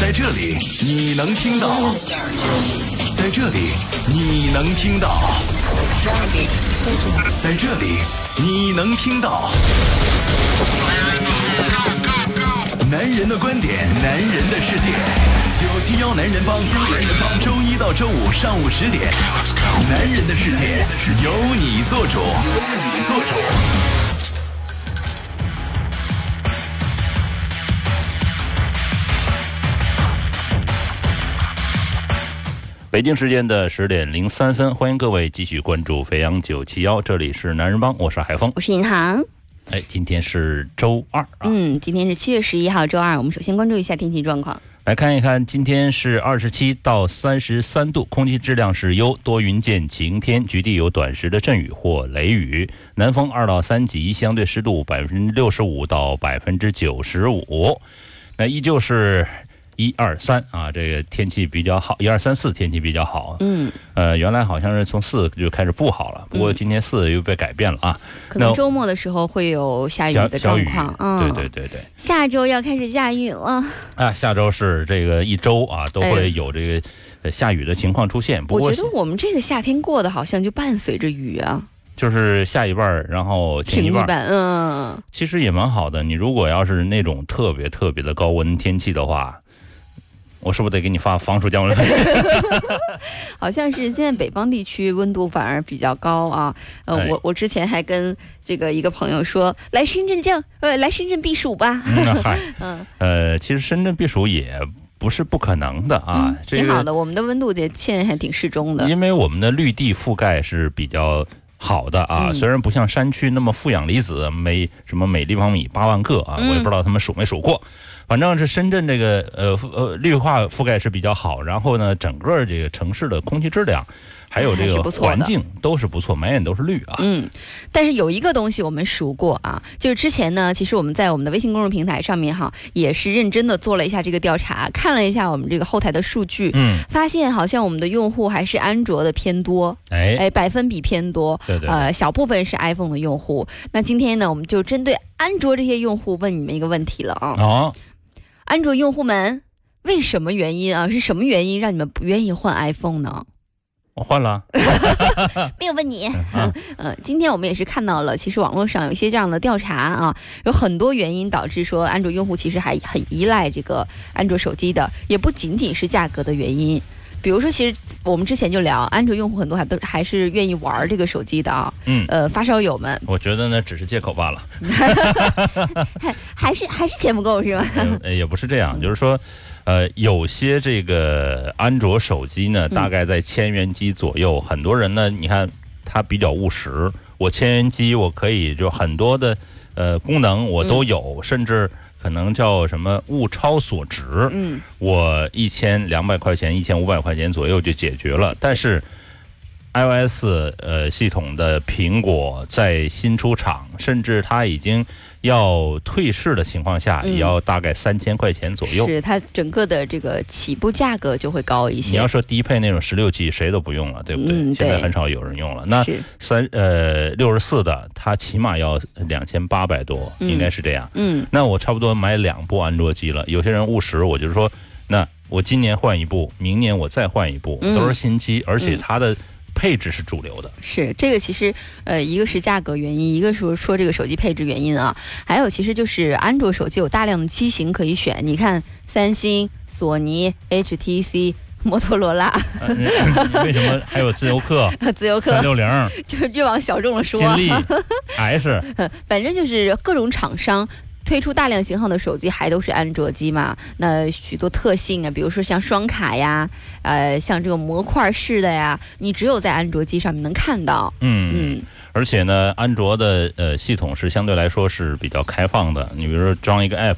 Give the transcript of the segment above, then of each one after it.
在这里你能听到，在这里你能听到，在这里你能听到。男人的观点，男人的世界。九七幺男人帮，男人帮，周一到周五上午十点，男人的世界由你做主，由你做主。北京时间的十点零三分，欢迎各位继续关注飞扬九七幺，这里是男人帮，我是海峰。我是银行。哎，今天是周二啊，嗯，今天是七月十一号，周二。我们首先关注一下天气状况。来看一看，今天是二十七到三十三度，空气质量是优，多云见晴天，局地有短时的阵雨或雷雨，南风二到三级，相对湿度百分之六十五到百分之九十五。那依旧是一二三啊，这个天气比较好，一二三四天气比较好。嗯，呃，原来好像是从四就开始不好了，不过今天四又被改变了啊。可能周末的时候会有下雨的状况。嗯，对对对对。下周要开始下雨了。啊，下周是这个一周啊，都会有这个下雨的情况出现。不过我觉得我们这个夏天过的好像就伴随着雨啊。就是下一半然后停一半嗯，其实也蛮好的。你如果要是那种特别特别的高温天气的话，我是不是得给你发防暑降温费？好像是现在北方地区温度反而比较高啊。呃，哎我我之前还跟这个一个朋友说，来深圳降，呃，来深圳避暑吧。嗯，嗨，嗯，呃，其实深圳避暑也不是不可能的啊，这个挺好的。我们的温度也现在还挺适中的。因为我们的绿地覆盖是比较好的啊，嗯虽然不像山区那么负氧离子每什么每立方米八万个啊，嗯我也不知道他们数没数过。反正是深圳这个呃呃绿化覆盖是比较好，然后呢，整个这个城市的空气质量还有这个环境都是不错，满眼都是绿啊。嗯，但是有一个东西我们数过啊，就是之前呢，其实我们在我们的微信公众平台上面哈，也是认真的做了一下这个调查，看了一下我们这个后台的数据，嗯，发现好像我们的用户还是安卓的偏多，哎，哎，百分比偏多，对对对。呃，小部分是 iPhone 的用户。那今天呢，我们就针对安卓这些用户问你们一个问题了啊，哦，安卓用户们。为什么原因啊？是什么原因让你们不愿意换 iPhone 呢？我换了 没有问你。啊，呃，今天我们也是看到了，其实网络上有一些这样的调查啊，有很多原因导致说安卓用户其实还很依赖这个安卓手机的，也不仅仅是价格的原因。比如说，其实我们之前就聊，安卓用户很多还都还是愿意玩这个手机的啊。嗯呃，发烧友们我觉得呢只是借口罢了。还 还是还是钱不够是吧？呃，也不是这样，就是说，呃，有些这个安卓手机呢，大概在千元机左右。很多人呢，你看他比较务实，我千元机我可以就很多的呃功能我都有，甚至可能叫什么物超所值。嗯，我一千两百块钱、一千五百块钱左右就解决了。但是 iOS 呃系统的苹果在新出厂，甚至它已经要退市的情况下，嗯也要大概三千块钱左右。是它整个的这个起步价格就会高一些你要。说低配那种十六 G，谁都不用了，对不对？嗯对现在很少有人用了。那是，三呃六十四的，它起码要两千八百多，嗯应该是这样。嗯那我差不多买两部安卓机了。有些人务实，我就是说，那我今年换一部，明年我再换一部，嗯都是新机，而且嗯它的配置是主流的。是这个，其实呃，一个是价格原因，一个是说这个手机配置原因啊，还有其实就是安卓手机有大量的机型可以选。你看，三星、索尼、HTC、摩托罗拉、为什么还有自由客、自由客三，六零、就是越往小众了说金，立、S？反正就是各种厂商。推出大量型号的手机还都是安卓机嘛？那许多特性啊，比如说像双卡呀，呃，像这个模块式的呀，你只有在安卓机上面能看到。嗯，嗯而且呢，安卓的呃系统是相对来说是比较开放的。你比如说装一个 app，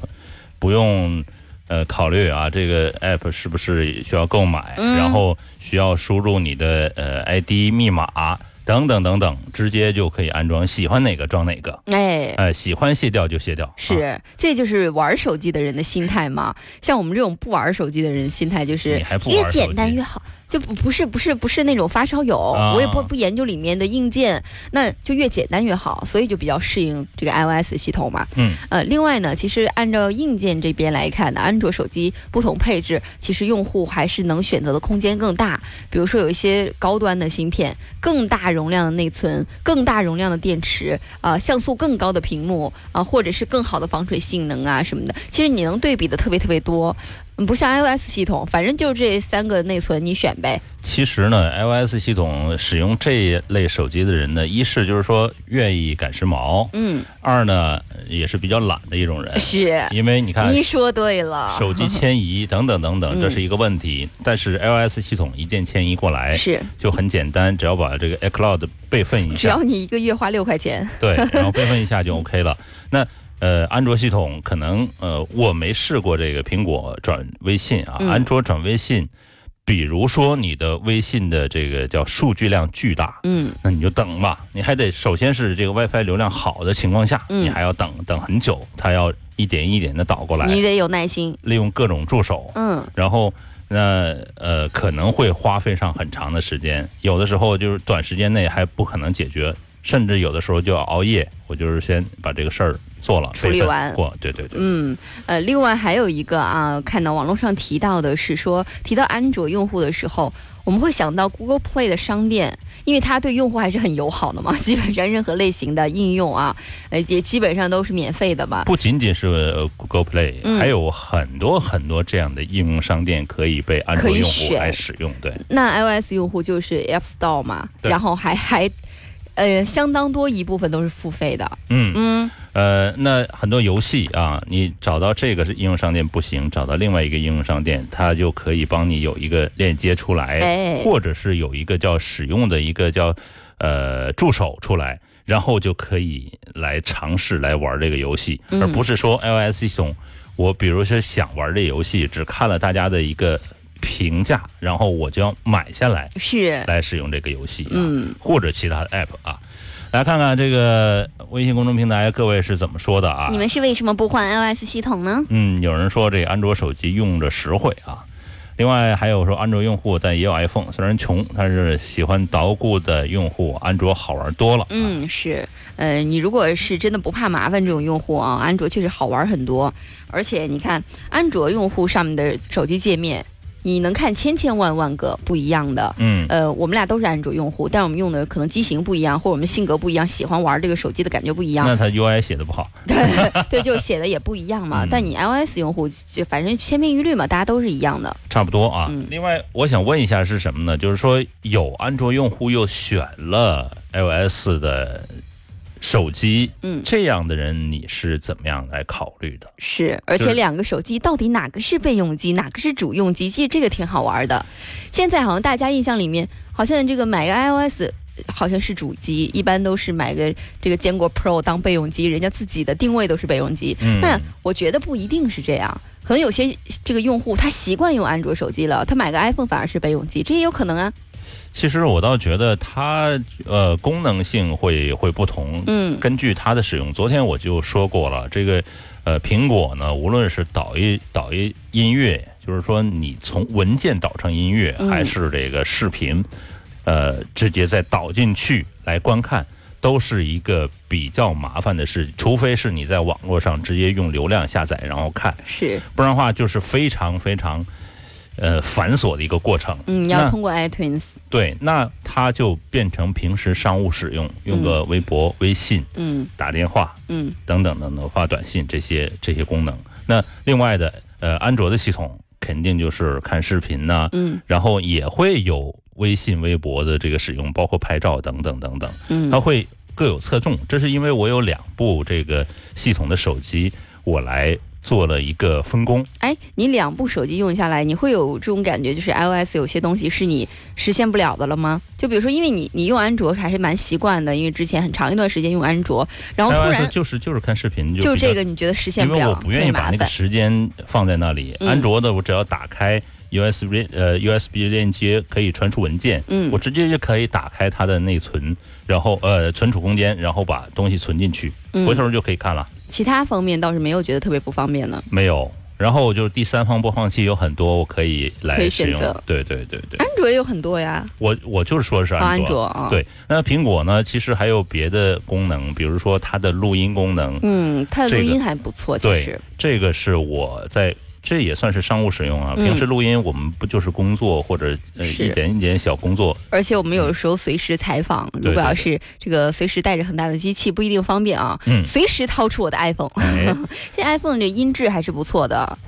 不用呃考虑啊，这个 app 是不是需要购买，嗯然后需要输入你的呃 ID 密码等等等等，直接就可以安装，喜欢哪个装哪个。哎，哎，喜欢卸掉就卸掉，啊是，这就是玩手机的人的心态嘛。像我们这种不玩手机的人，心态就是越简单越好，就不不是不是不是那种发烧友，啊我也不不研究里面的硬件，那就越简单越好，所以就比较适应这个 iOS 系统嘛。嗯，呃，另外呢，其实按照硬件这边来看呢，安卓手机不同配置，其实用户还是能选择的空间更大。比如说有一些高端的芯片，更大容量的内存，更大容量的电池，啊、像素更高的屏幕，啊、或者是更好的防水性能啊什么的，其实你能对比的特别特别多。嗯不像 iOS 系统，反正就这三个内存你选呗。其实呢，iOS 系统使用这一类手机的人呢，一是就是说愿意赶时髦，嗯，二呢也是比较懒的一种人，是，因为你看你说对了。手机迁移 等等等等，嗯这是一个问题。但是 iOS 系统一键迁移过来是，就很简单，只要把这个 iCloud 备份一下只要，你一个月花六块钱，对，然后备份一下就 OK 了。那呃，安卓系统可能呃，我没试过这个苹果转微信啊，嗯。安卓转微信，比如说你的微信的这个叫数据量巨大，嗯，那你就等吧，你还得首先是这个 WiFi 流量好的情况下，嗯。你还要等等很久，它要一点一点的导过来，你得有耐心。利用各种助手，嗯，然后那呃可能会花费上很长的时间，有的时候就是短时间内还不可能解决，甚至有的时候就要熬夜。我就是先把这个事儿做了，处理完过，对对对，嗯，呃，另外还有一个啊，看到网络上提到的是说，提到安卓用户的时候，我们会想到 Google Play 的商店，因为它对用户还是很友好的嘛，基本上任何类型的应用啊，呃，也基本上都是免费的嘛。不仅仅是呃 Google Play，、嗯还有很多很多这样的应用商店可以被安卓用户来使用。对，那 iOS 用户就是 App Store 嘛，然后还还。呃，相当多一部分都是付费的，嗯。嗯，呃，那很多游戏啊，你找到这个是应用商店不行，找到另外一个应用商店，它就可以帮你有一个链接出来，哎。或者是有一个叫使用的一个叫呃助手出来，然后就可以来尝试来玩这个游戏，嗯。而不是说 iOS 系统，我比如说想玩这游戏，只看了大家的一个评价，然后我就要买下来是，来使用这个游戏、啊，嗯，或者其他的 app 啊。来看看这个微信公众平台各位是怎么说的啊？你们是为什么不换 iOS 系统呢？嗯，有人说这个安卓手机用着实惠啊。另外还有说安卓用户，但也有 iPhone，虽然穷，但是喜欢捣鼓的用户，安卓好玩多了。啊，嗯，是，呃，你如果是真的不怕麻烦这种用户啊，安卓确实好玩很多。而且你看，安卓用户上面的手机界面，你能看千千万万个不一样的。嗯，呃，我们俩都是安卓用户，但是我们用的可能机型不一样，或者我们性格不一样，喜欢玩这个手机的感觉不一样。那它 UI 写的不好。对对，就写的也不一样嘛。嗯但你 iOS 用户就反正千篇一律嘛，大家都是一样的。差不多啊。嗯另外，我想问一下是什么呢？就是说，有安卓用户又选了 iOS 的手机，嗯这样的人你是怎么样来考虑的？是，而且两个手机到底哪个是备用机，哪个是主用机，其实这个挺好玩的。现在好像大家印象里面，好像这个买个 iOS 好像是主机，一般都是买个这个坚果 Pro 当备用机，人家自己的定位都是备用机。嗯，那我觉得不一定是这样，可能有些这个用户他习惯用安卓手机了，他买个 iPhone 反而是备用机，这也有可能啊。其实我倒觉得它呃功能性会会不同，嗯根据它的使用。昨天我就说过了，这个呃苹果呢，无论是导一导一音乐，就是说你从文件导成音乐，嗯还是这个视频，呃直接再导进去来观看。都是一个比较麻烦的事，除非是你在网络上直接用流量下载然后看，是，不然的话就是非常非常呃繁琐的一个过程。嗯，要通过 iTunes，对，那它就变成平时商务使用，用个微博、微信、嗯打电话嗯等等等等发短信这些这些功能。那另外的，呃，安卓的系统肯定就是看视频呐、嗯然后也会有微信、微博的这个使用，包括拍照等等等等，嗯，它会各有侧重。这是因为我有两部这个系统的手机，我来做了一个分工。哎，你两部手机用下来，你会有这种感觉，就是 iOS 有些东西是你实现不了的了吗？就比如说，因为你你用安卓还是蛮习惯的，因为之前很长一段时间用安卓，然后突然就是就是看视频就就这个你觉得实现不了，因为我不愿意把那个。时间放在那里。嗯安卓的我只要打开 USB 呃 USB 链接可以传输文件，嗯我直接就可以打开它的内存，然后呃存储空间，然后把东西存进去，嗯回头就可以看了。其他方面倒是没有觉得特别不方便的。没有。然后就是第三方播放器有很多，我可以来使用选择。对对对对，安卓也有很多呀，我我就是说是啊安卓。安卓啊，，对，那苹果呢？其实还有别的功能，比如说它的录音功能。嗯，它的录音还不错，其对实，这个是我在。这也算是商务使用啊。嗯平时录音我们不就是工作或者一点一点小工作，而且我们有的时候随时采访，如果要是这个随时带着很大的机器，不一定方便啊。嗯随时掏出我的 iPhone，哎，现在 iPhone 这音质还是不错的。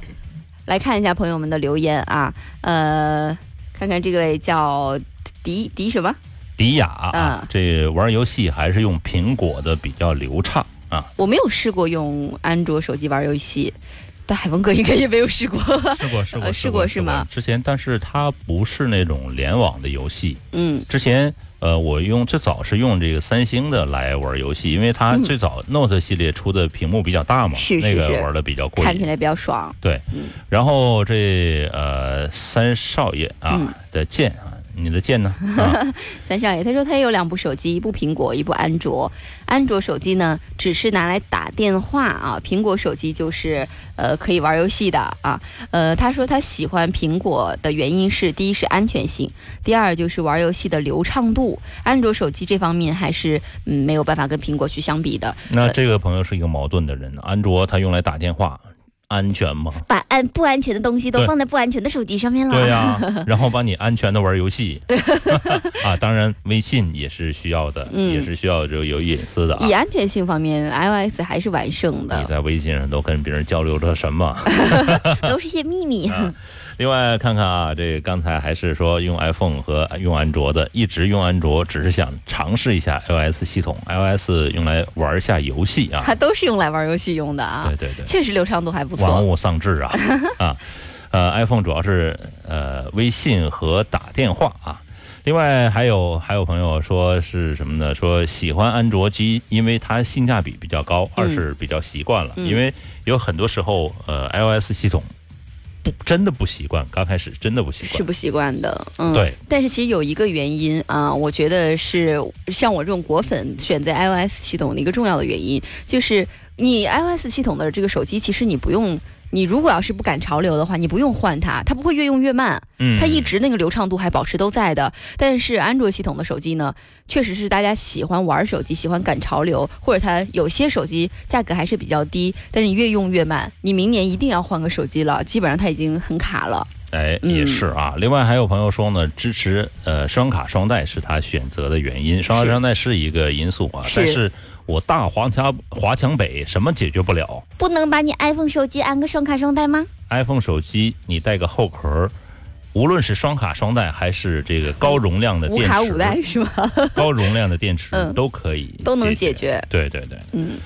来看一下朋友们的留言啊，呃，看看这位叫迪迪什么？迪雅啊嗯，这玩游戏还是用苹果的比较流畅啊。我没有试过用安卓手机玩游戏，但海峰哥应该也没有试过。试过试过 呃试过是吗？之前，但是它不是那种联网的游戏。嗯之前呃，我用最早是用这个三星的来玩游戏，因为它嗯最早 Note 系列出的屏幕比较大嘛，是是那个玩的比较过瘾。看起来比较爽。对，嗯然后这呃三少爷啊、嗯的剑啊，你的剑呢？啊，三少爷他说他也有两部手机，一部苹果，一部安卓。安卓手机呢，只是拿来打电话啊，苹果手机就是呃可以玩游戏的啊。呃，他说他喜欢苹果的原因是，第一是安全性，第二就是玩游戏的流畅度。安卓手机这方面还是嗯没有办法跟苹果去相比的。那这个朋友是一个矛盾的人，安卓他用来打电话。安全吗？把安不安全的东西都放在不安全的手机上面了。对呀、然后把你安全的玩游戏 啊，当然微信也是需要的，嗯也是需要这个有隐私的啊以。安全性方面，iOS 还是完胜的你，在微信上都跟别人交流着什么？都是些秘密。啊另外看看啊，这刚才还是说用 iPhone 和用安卓的，一直用安卓只是想尝试一下 iOS 系统，iOS 用来玩一下游戏啊。它都是用来玩游戏用的啊对，对对，确实流畅度还不错玩错。物丧志啊 啊！呃，iPhone 主要是呃微信和打电话啊。另外还有还有朋友说是什么呢？说喜欢安卓机，因为它性价比比较高，二是比较习惯了。嗯因为有很多时候呃 iOS 系统不真的不习惯，刚开始真的不习惯。是不习惯的，嗯，对。但是其实有一个原因啊、我觉得是像我这种果粉选择 iOS 系统的一个重要的原因，就是你 iOS 系统的这个手机，其实你不用，你如果要是不赶潮流的话，你不用换它，它不会越用越慢，嗯，它一直那个流畅度还保持都在的。但是安卓系统的手机呢，确实是大家喜欢玩手机、喜欢赶潮流，或者它有些手机价格还是比较低，但是你越用越慢，你明年一定要换个手机了，基本上它已经很卡了。哎，嗯也是啊。另外还有朋友说呢，支持呃双卡双待是他选择的原因，双卡双待是一个因素啊，是但是我大华强华强北什么解决不了不能把你 iPhone 手机安个双卡双待吗？？iPhone 手机你带个后壳。无论是双卡双待还是这个高容量的电池，无卡五代是吗？高容量的电池嗯都可以都能解解决。对对对，嗯，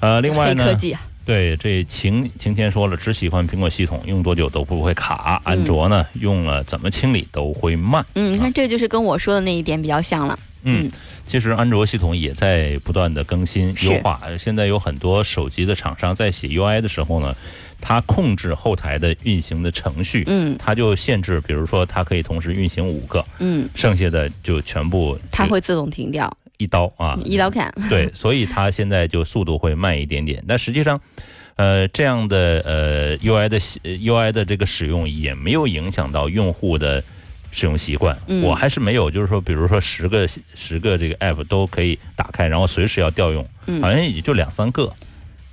呃，另外呢科，技啊，对，这晴晴天说了，只喜欢苹果系统，用多久都不会卡。安卓呢，用了怎么清理都会慢。嗯，你看这就是跟我说的那一点比较像了。嗯嗯，其实安卓系统也在不断的更新优化。现在有很多手机的厂商在写 UI 的时候呢，它控制后台的运行的程序，嗯它就限制，比如说它可以同时运行五个，嗯，剩下的就全部它会自动停掉，一刀啊，一刀砍。对，所以它现在就速度会慢一点点，但实际上。呃，这样的呃 UI 的 UI 的这个使用也没有影响到用户的使用习惯。嗯我还是没有，就是说，比如说十个十个这个 app 都可以打开，然后随时要调用，嗯好像也就两三个。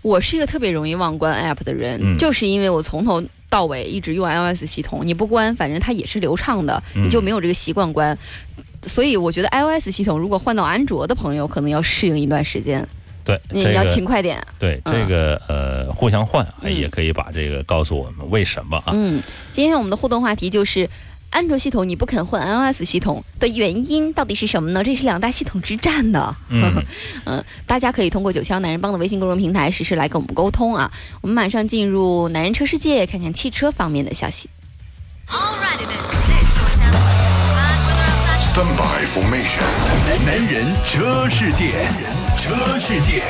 我是一个特别容易忘关 app 的人，嗯就是因为我从头到尾一直用 iOS 系统，你不关，反正它也是流畅的，嗯你就没有这个习惯关。所以我觉得 iOS 系统如果换到安卓的朋友，可能要适应一段时间，对，你要这个勤快点。对嗯这个呃互相换，嗯也可以把这个告诉我们为什么啊？嗯，今天我们的互动话题就是。安卓系统你不肯换 iOS 系统的原因到底是什么呢？这是两大系统之战的。嗯嗯，大家可以通过九霄男人帮的微信公众平台实时来跟我们沟通啊。我们马上进入男人车世界，看看汽车方面的消息。Alrighty then, 男人车世界，车世界。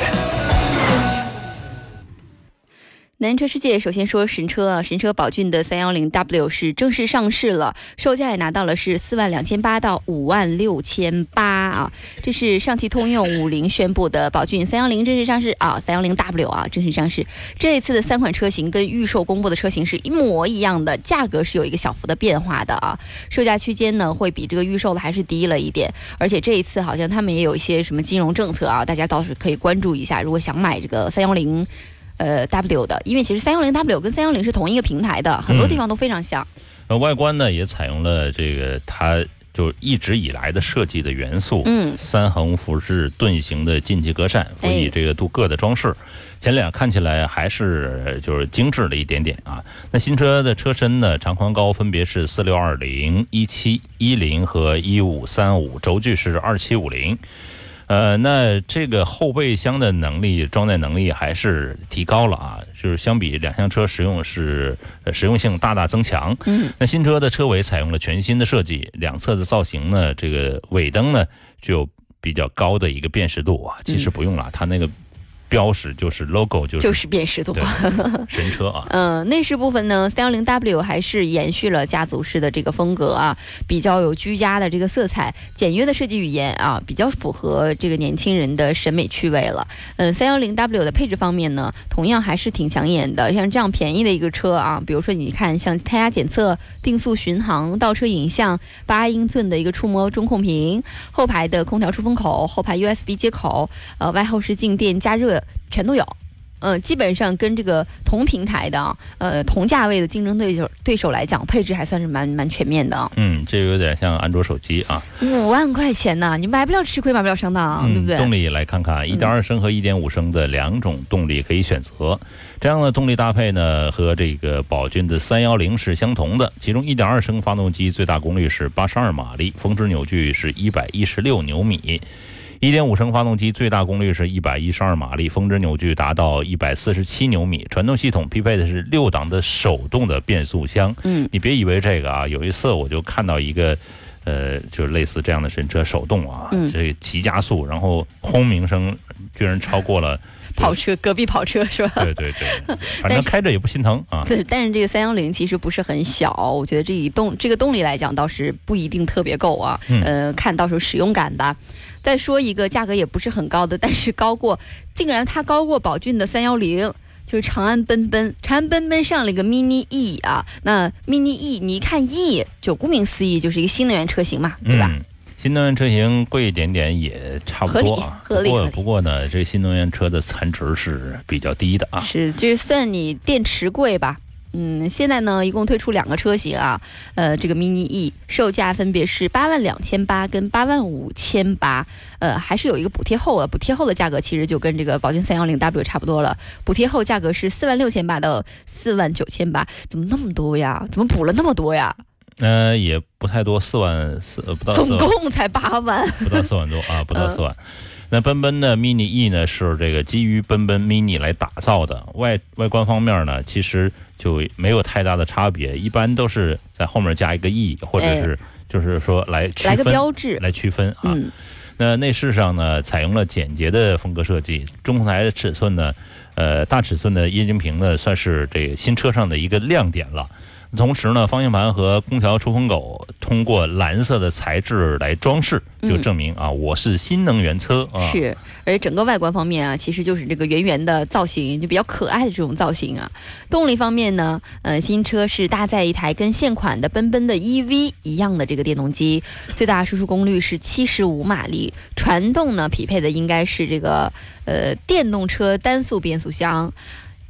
南车世界首先说神车啊，神车宝骏的三幺零 W 是正式上市了，售价也拿到了是四万两千八到五万六千八啊。这是上汽通用五菱宣布的宝骏三幺零正式上市啊，三幺零 W 啊正式上市。这一次的三款车型跟预售公布的车型是一模一样的，价格是有一个小幅的变化的啊，售价区间呢会比这个预售的还是低了一点，而且这一次好像他们也有一些什么金融政策啊，大家倒是可以关注一下。如果想买这个三幺零。呃，W 的，因为其实三幺零 W 跟三幺零是同一个平台的，很多地方都非常像。呃，外观呢也采用了这个它就一直以来的设计的元素，嗯，三横幅式盾形的进气格栅，辅以这个镀铬的装饰，前脸看起来还是就是精致了一点点啊。那新车的车身呢，长宽高分别是四六二零、一七一零和一五三五，轴距是二七五零。呃，那这个后备箱的能力装载能力还是提高了啊，就是相比两厢车实用是呃实用性大大增强。嗯，那新车的车尾采用了全新的设计，两侧的造型呢，这个尾灯呢具有比较高的一个辨识度啊。其实不用了，它那个。标识就是 logo，就是就是辨识度，神车啊。嗯，内饰部分呢，三幺零 W 还是延续了家族式的这个风格啊，比较有居家的这个色彩，简约的设计语言啊，比较符合这个年轻人的审美趣味了。嗯，三幺零 W 的配置方面呢，同样还是挺抢眼的。像这样便宜的一个车啊，比如说你看，像胎压检测、定速巡航、倒车影像、八英寸的一个触摸中控屏、后排的空调出风口、后排 USB 接口、呃外后视镜电加热。全都有，嗯，基本上跟这个同平台的，呃，同价位的竞争对手对手来讲，配置还算是蛮蛮全面的。嗯，这有点像安卓手机啊。五万块钱呢，你买不了吃亏，买不了上当，对不对？动力来看看，一点二升和一点五升的两种动力可以选择。这样的动力搭配呢，和这个宝骏的三幺零是相同的。其中一点二升发动机最大功率是八十二马力，峰值扭矩是一百一十六牛米。一点五升发动机最大功率是一百一十二马力，峰值扭矩达到一百四十七牛米。传动系统匹配的是六档的手动的变速箱。嗯，你别以为这个啊，有一次我就看到一个，呃，就是类似这样的神车手动啊，这急加速，然后轰鸣声居然超过了 跑车，隔壁跑车是吧？对对对，反正开着也不心疼啊。对，但是这个三幺零其实不是很小，我觉得这以动这个动力来讲倒是不一定特别够啊。呃，看到时候使用感吧。再说一个价格也不是很高的，但是高过，竟然它高过宝骏的三幺零，就是长安奔奔。长安奔奔上了一个 mini E 啊，那 mini E 你一看 E 就顾名思义就是一个新能源车型嘛，对吧？新能源车型贵一点点也差不多啊。合理，不过不过呢，这新能源车的残值是比较低的啊。是，就是算你电池贵吧。嗯，现在呢，一共推出两个车型啊，呃，这个 mini E 售价分别是八万两千八跟八万五千八，呃，还是有一个补贴后啊，补贴后的价格其实就跟这个宝骏三幺零 W 差不多了，补贴后价格是四万六千八到四万九千八，怎么那么多呀？怎么补了那么多呀？呃，也不太多，四万四不到，总共才八万，不到四万多啊，不到四万。那奔奔的 mini E 呢，是这个基于奔奔 mini 来打造的，外外观方面呢，其实。就没有太大的差别，一般都是在后面加一个 E，或者是就是说来区分，来个标志来区分啊。那内饰上呢，采用了简洁的风格设计，中控台的尺寸呢，呃，大尺寸的液晶屏呢，算是这个新车上的一个亮点了。同时呢，方向盘和空调出风口通过蓝色的材质来装饰，就证明啊，我是新能源车啊。是，而且整个外观方面啊，其实就是这个圆圆的造型，就比较可爱的这种造型啊。动力方面呢，呃，新车是搭载一台跟现款的奔奔的 EV 一样的这个电动机，最大输出功率是七十五马力，传动呢匹配的应该是这个呃电动车单速变速箱。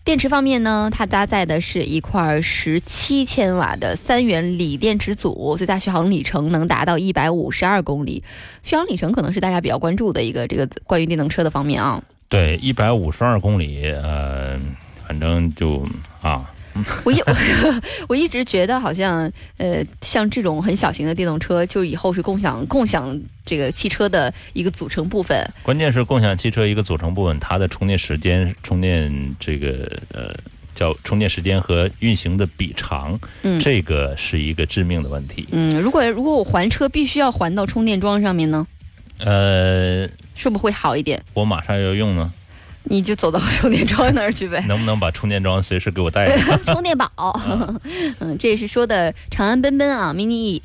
电池方面呢，它搭载的是一块十七千瓦的三元锂电池组，最大续航里程能达到一百五十二公里。续航里程可能是大家比较关注的一个这个关于电动车的方面啊。对，一百五十二公里，呃，反正就啊。我一 我一直觉得好像呃，像这种很小型的电动车，就以后是共享共享这个汽车的一个组成部分。关键是共享汽车一个组成部分，它的充电时间、充电这个呃叫充电时间和运行的比长，嗯，这个是一个致命的问题。嗯，如果如果我还车必须要还到充电桩上面呢？呃，是不是会好一点？我马上要用呢。你就走到充电桩那儿去呗。能不能把充电桩随时给我带上？充电宝，嗯，这也是说的长安奔奔啊，mini E。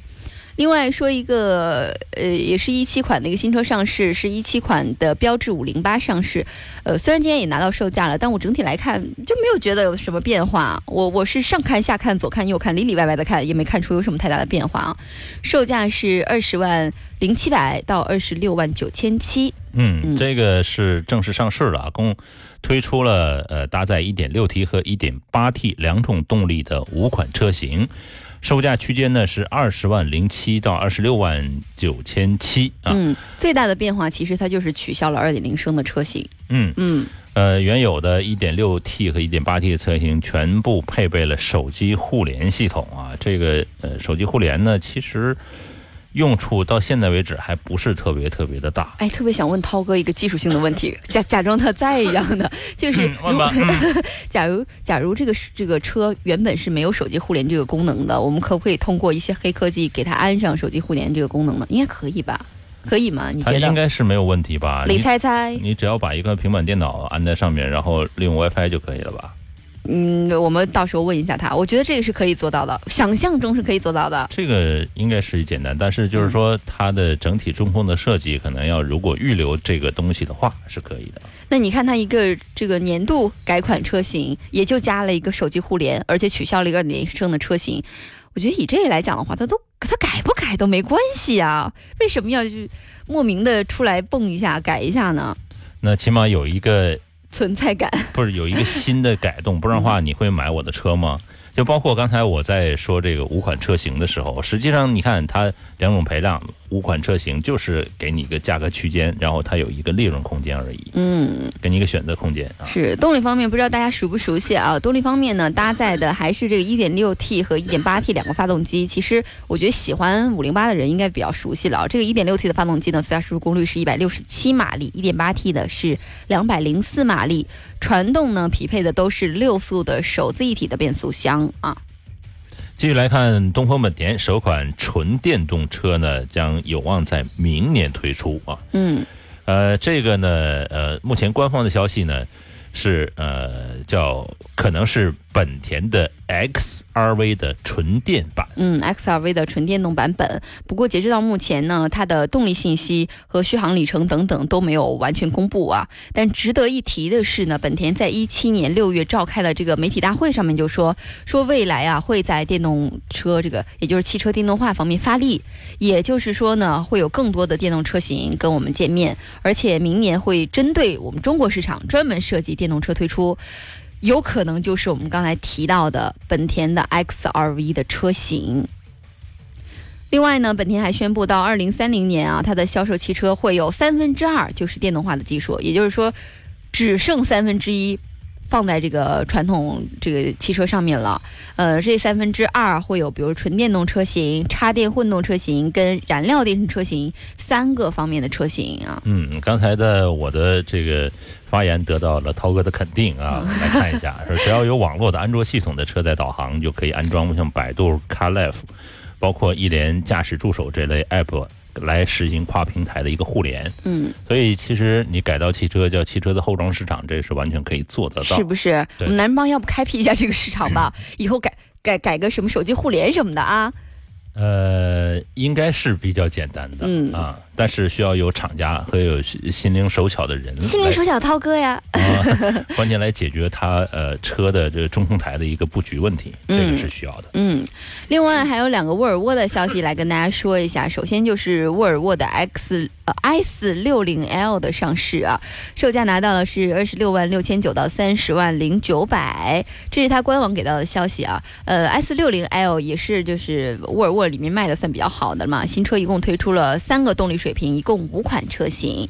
另外说一个，呃，也是一七款的一个新车上市，是一七款的标致五零八上市。呃，虽然今天也拿到售价了，但我整体来看就没有觉得有什么变化。我我是上看下看左看右看里里外外的看，也没看出有什么太大的变化啊。售价是二十万零七百到二十六万九千七。嗯，嗯这个是正式上市了啊，共推出了呃搭载一点六 T 和一点八 T 两种动力的五款车型，售价区间呢是二十万零七到二十六万九千七啊。嗯，最大的变化其实它就是取消了二点零升的车型。嗯，嗯，呃，原有的 1.6T 和 1.8T 的车型全部配备了手机互联系统啊。这个呃手机互联呢，其实用处到现在为止还不是特别特别的大。哎，特别想问涛哥一个技术性的问题，假假装他在一样的，就是 假如假如这个是这个车原本是没有手机互联这个功能的，我们可不可以通过一些黑科技给它安上手机互联这个功能呢？应该可以吧？可以吗？你觉得？该是没有问题吧？李你猜猜，你只要把一个平板电脑安在上面，然后利用 WiFi 就可以了吧？嗯，我们到时候问一下他，我觉得这个是可以做到的，想象中是可以做到的。这个应该是简单，但是就是说它的整体中控的设计，可能要如果预留这个东西的话是可以的。那你看它一个这个年度改款车型，也就加了一个手机互联，而且取消了一个二点零升的车型。我觉得以这个来讲的话，它都它改不改都没关系啊，为什么要去莫名的出来蹦一下改一下呢？那起码有一个存在感，不是有一个新的改动，不然的话你会买我的车吗？就包括刚才我在说这个五款车型的时候，实际上你看它两种排量，五款车型就是给你一个价格区间，然后它有一个利润空间而已，嗯，给你一个选择空间啊。是动力方面，不知道大家熟不熟悉啊？动力方面呢，搭载的还是这个 1.6T 和 1.8T 两个发动机。其实我觉得喜欢508的人应该比较熟悉了啊。这个 1.6T 的发动机呢，最大输出功率是167马力，1.8T 的是204马力。传动呢，匹配的都是六速的手自一体的变速箱啊。继续来看东风本田首款纯电动车呢，将有望在明年推出啊。嗯呃，这个呢，呃，目前官方的消息呢是呃叫可能是本田的 XRV 的纯电版。嗯，XRV 的纯电动版本。不过截止到目前呢，它的动力信息和续航里程等等都没有完全公布啊。但值得一提的是呢，本田在一七年六月召开的这个媒体大会上面就说，说未来啊会在电动车这个也就是汽车电动化方面发力，也就是说呢会有更多的电动车型跟我们见面，而且明年会针对我们中国市场专门设计电动车推出。有可能就是我们刚才提到的本田的 XRV 的车型。另外呢，本田还宣布到二零三零年啊，它的销售汽车会有三分之二就是电动化的技术，也就是说，只剩三分之一放在这个传统这个汽车上面了。呃，这三分之二会有比如纯电动车型、插电混动车型跟燃料电池车型三个方面的车型啊。嗯，刚才的我的这个发言得到了涛哥的肯定啊。来看一下，说只要有网络的安卓系统的车载导航，就可以安装像百度 CarLife，包括一联驾驶助手这类 app 来实行跨平台的一个互联。嗯，所以其实你改造汽车叫汽车的后装市场，这是完全可以做得到是。不是？我们南人帮要不开辟一下这个市场吧？以后改改改个什么手机互联什么的啊？呃，应该是比较简单的，嗯啊，但是需要有厂家和有心灵手巧的人心灵手巧涛哥呀，来，啊，关键来解决他呃车的这个中控台的一个布局问题，这个是需要的。嗯，另外还有两个沃尔沃的消息来跟大家说一下。首先就是沃尔沃的 X 呃 S 六零 L 的上市啊，售价拿到了是二十六万六千九到三十万零九百，这是它官网给到的消息啊。呃，S 六零 L 也是就是沃尔沃里面卖的算比较好的嘛。新车一共推出了三个动力水平，一共五款车型。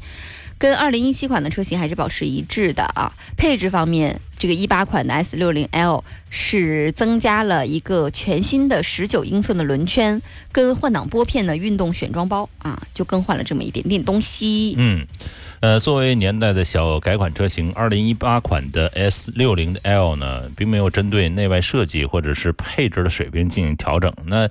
跟二零一七款的车型还是保持一致的啊。配置方面，这个一八款的 S 六零 L 是增加了一个全新的十九英寸的轮圈，跟换挡拨片的运动选装包啊，就更换了这么一点点东西。嗯，呃，作为年代的小改款车型，二零一八款的 S 六零 L 呢，并没有针对内外设计或者是配置的水平进行调整。那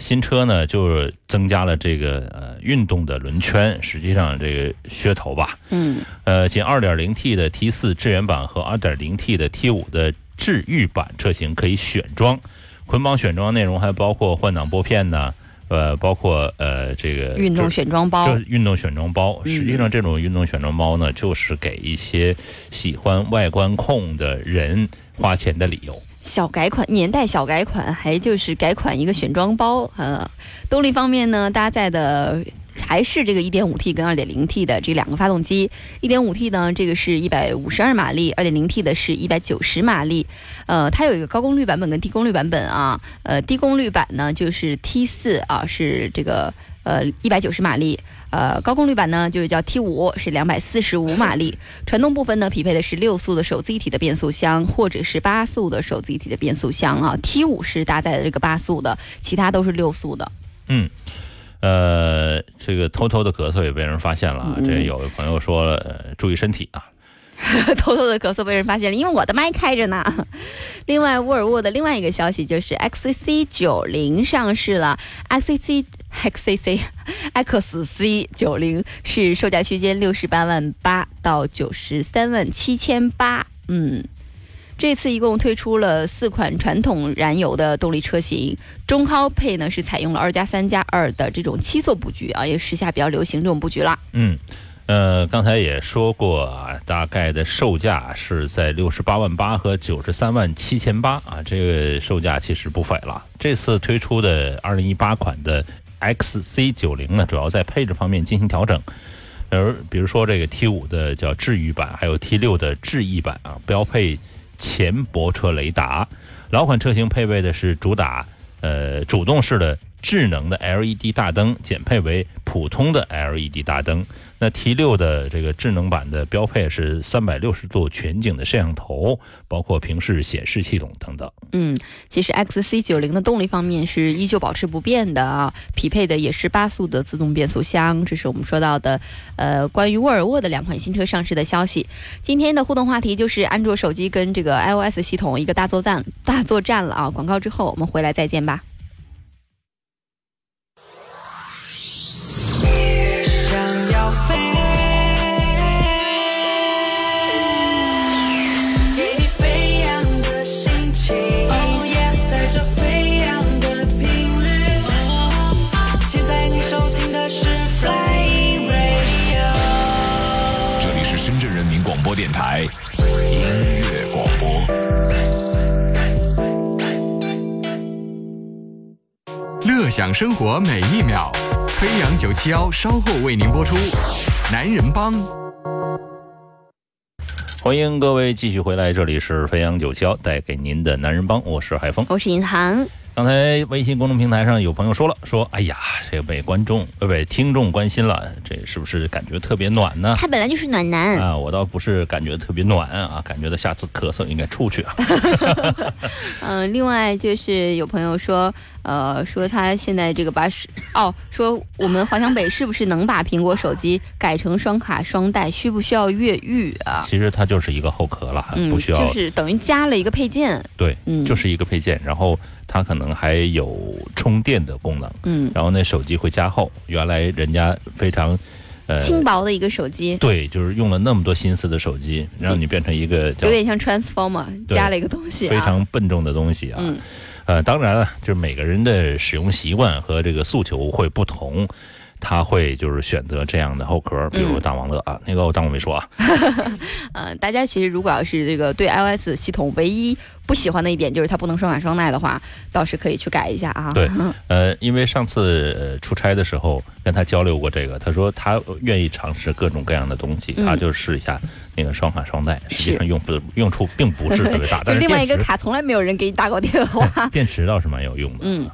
新车呢就是增加了这个呃运动的轮圈，实际上这个噱头吧。嗯呃，仅 2.0T 的 T4 智源版和 2.0T 的 T5 的智域版车型可以选装，捆绑选装内容还包括换挡拨片呢，呃，包括呃这个运动选装包就运动选装包。嗯实际上，这种运动选装包呢，就是给一些喜欢外观控的人花钱的理由。小改款，年代小改款，还就是改款一个选装包。呃，动力方面呢，搭载的还是这个 1.5T 跟 2.0T 的这两个发动机。1.5T 呢，这个是152马力，2.0T 的是190马力。呃，它有一个高功率版本跟低功率版本啊。呃，低功率版呢就是 T4 啊，是这个呃一百九十马力。呃，高功率版呢就是叫 T 五，是两百四十五马力。传动部分呢匹配的是六速的手自一体的变速箱，或者是八速的手自一体的变速箱啊。T 五是搭载的这个八速的，其他都是六速的。嗯，呃，这个偷偷的咳嗽也被人发现了啊。嗯这有位朋友说了，呃注意身体啊。偷偷的咳嗽被人发现了，因为我的麦开着呢。另外，沃尔沃的另外一个消息就是 XCC 九零上市了 XCC X C 九零是售价区间六十八万八到九十三万七千八，嗯。这次一共推出了四款传统燃油的动力车型，中高配呢是采用了二加三加二的这种七座布局啊，也时下比较流行这种布局啦。嗯，呃，刚才也说过啊，大概的售价是在六十八万八和九十三万七千八啊，这个售价其实不菲了。这次推出的二零一八款的 XC90 呢，主要在配置方面进行调整。而比如说这个 T 五的叫智域版，还有 T 六的智逸版啊，标配前泊车雷达。老款车型配备的是主打呃主动式的智能的 LED 大灯，减配为普通的 LED 大灯。那 T 六的这个智能版的标配是三百六十度全景的摄像头，包括平视显示系统等等。嗯，其实 XC 九零的动力方面是依旧保持不变的啊，匹配的也是八速的自动变速箱。这是我们说到的，呃，关于沃尔沃的两款新车上市的消息。今天的互动话题就是安卓手机跟这个 iOS 系统一个大作战，大作战了啊！广告之后我们回来再见吧。飞这里是深圳人民广播电台音乐广播。乐享生活每一秒，飞扬九七幺稍后为您播出。男人帮，欢迎各位继续回来，这里是飞扬九七幺带给您的男人帮，我是海峰。我是银行，刚才微信公众平台上有朋友说了，说哎呀，这个被观众呃被听众关心了，这是不是感觉特别暖呢？他本来就是暖男，啊，我倒不是感觉特别暖啊，感觉到下次咳嗽应该出去啊。嗯、另外就是有朋友说，呃，说他现在这个把是哦，说我们华强北是不是能把苹果手机改成双卡双待？需不需要越狱啊？其实它就是一个后壳了，嗯，不需要、就是等于加了一个配件，对，嗯就是一个配件，然后它可能还有充电的功能，嗯，然后那手机会加厚，原来人家非常呃轻薄的一个手机，对，就是用了那么多心思的手机，让你变成一个有点像 Transformer 加了一个东西啊，非常笨重的东西啊。嗯。呃，当然了，就是每个人的使用习惯和这个诉求会不同，他会就是选择这样的后壳，比如大王乐啊，那个我当我没说啊。呃，大家其实如果要是这个对 iOS 系统唯一不喜欢的一点就是它不能双卡双待的话，倒是可以去改一下啊。对，呃，因为上次呃出差的时候跟他交流过这个，他说他愿意尝试各种各样的东西，嗯他就试一下那个双卡双待，实际上用不用处并不是特别大，就 但是另外一个卡从来没有人给你打过电话。电池倒是蛮有用的。嗯，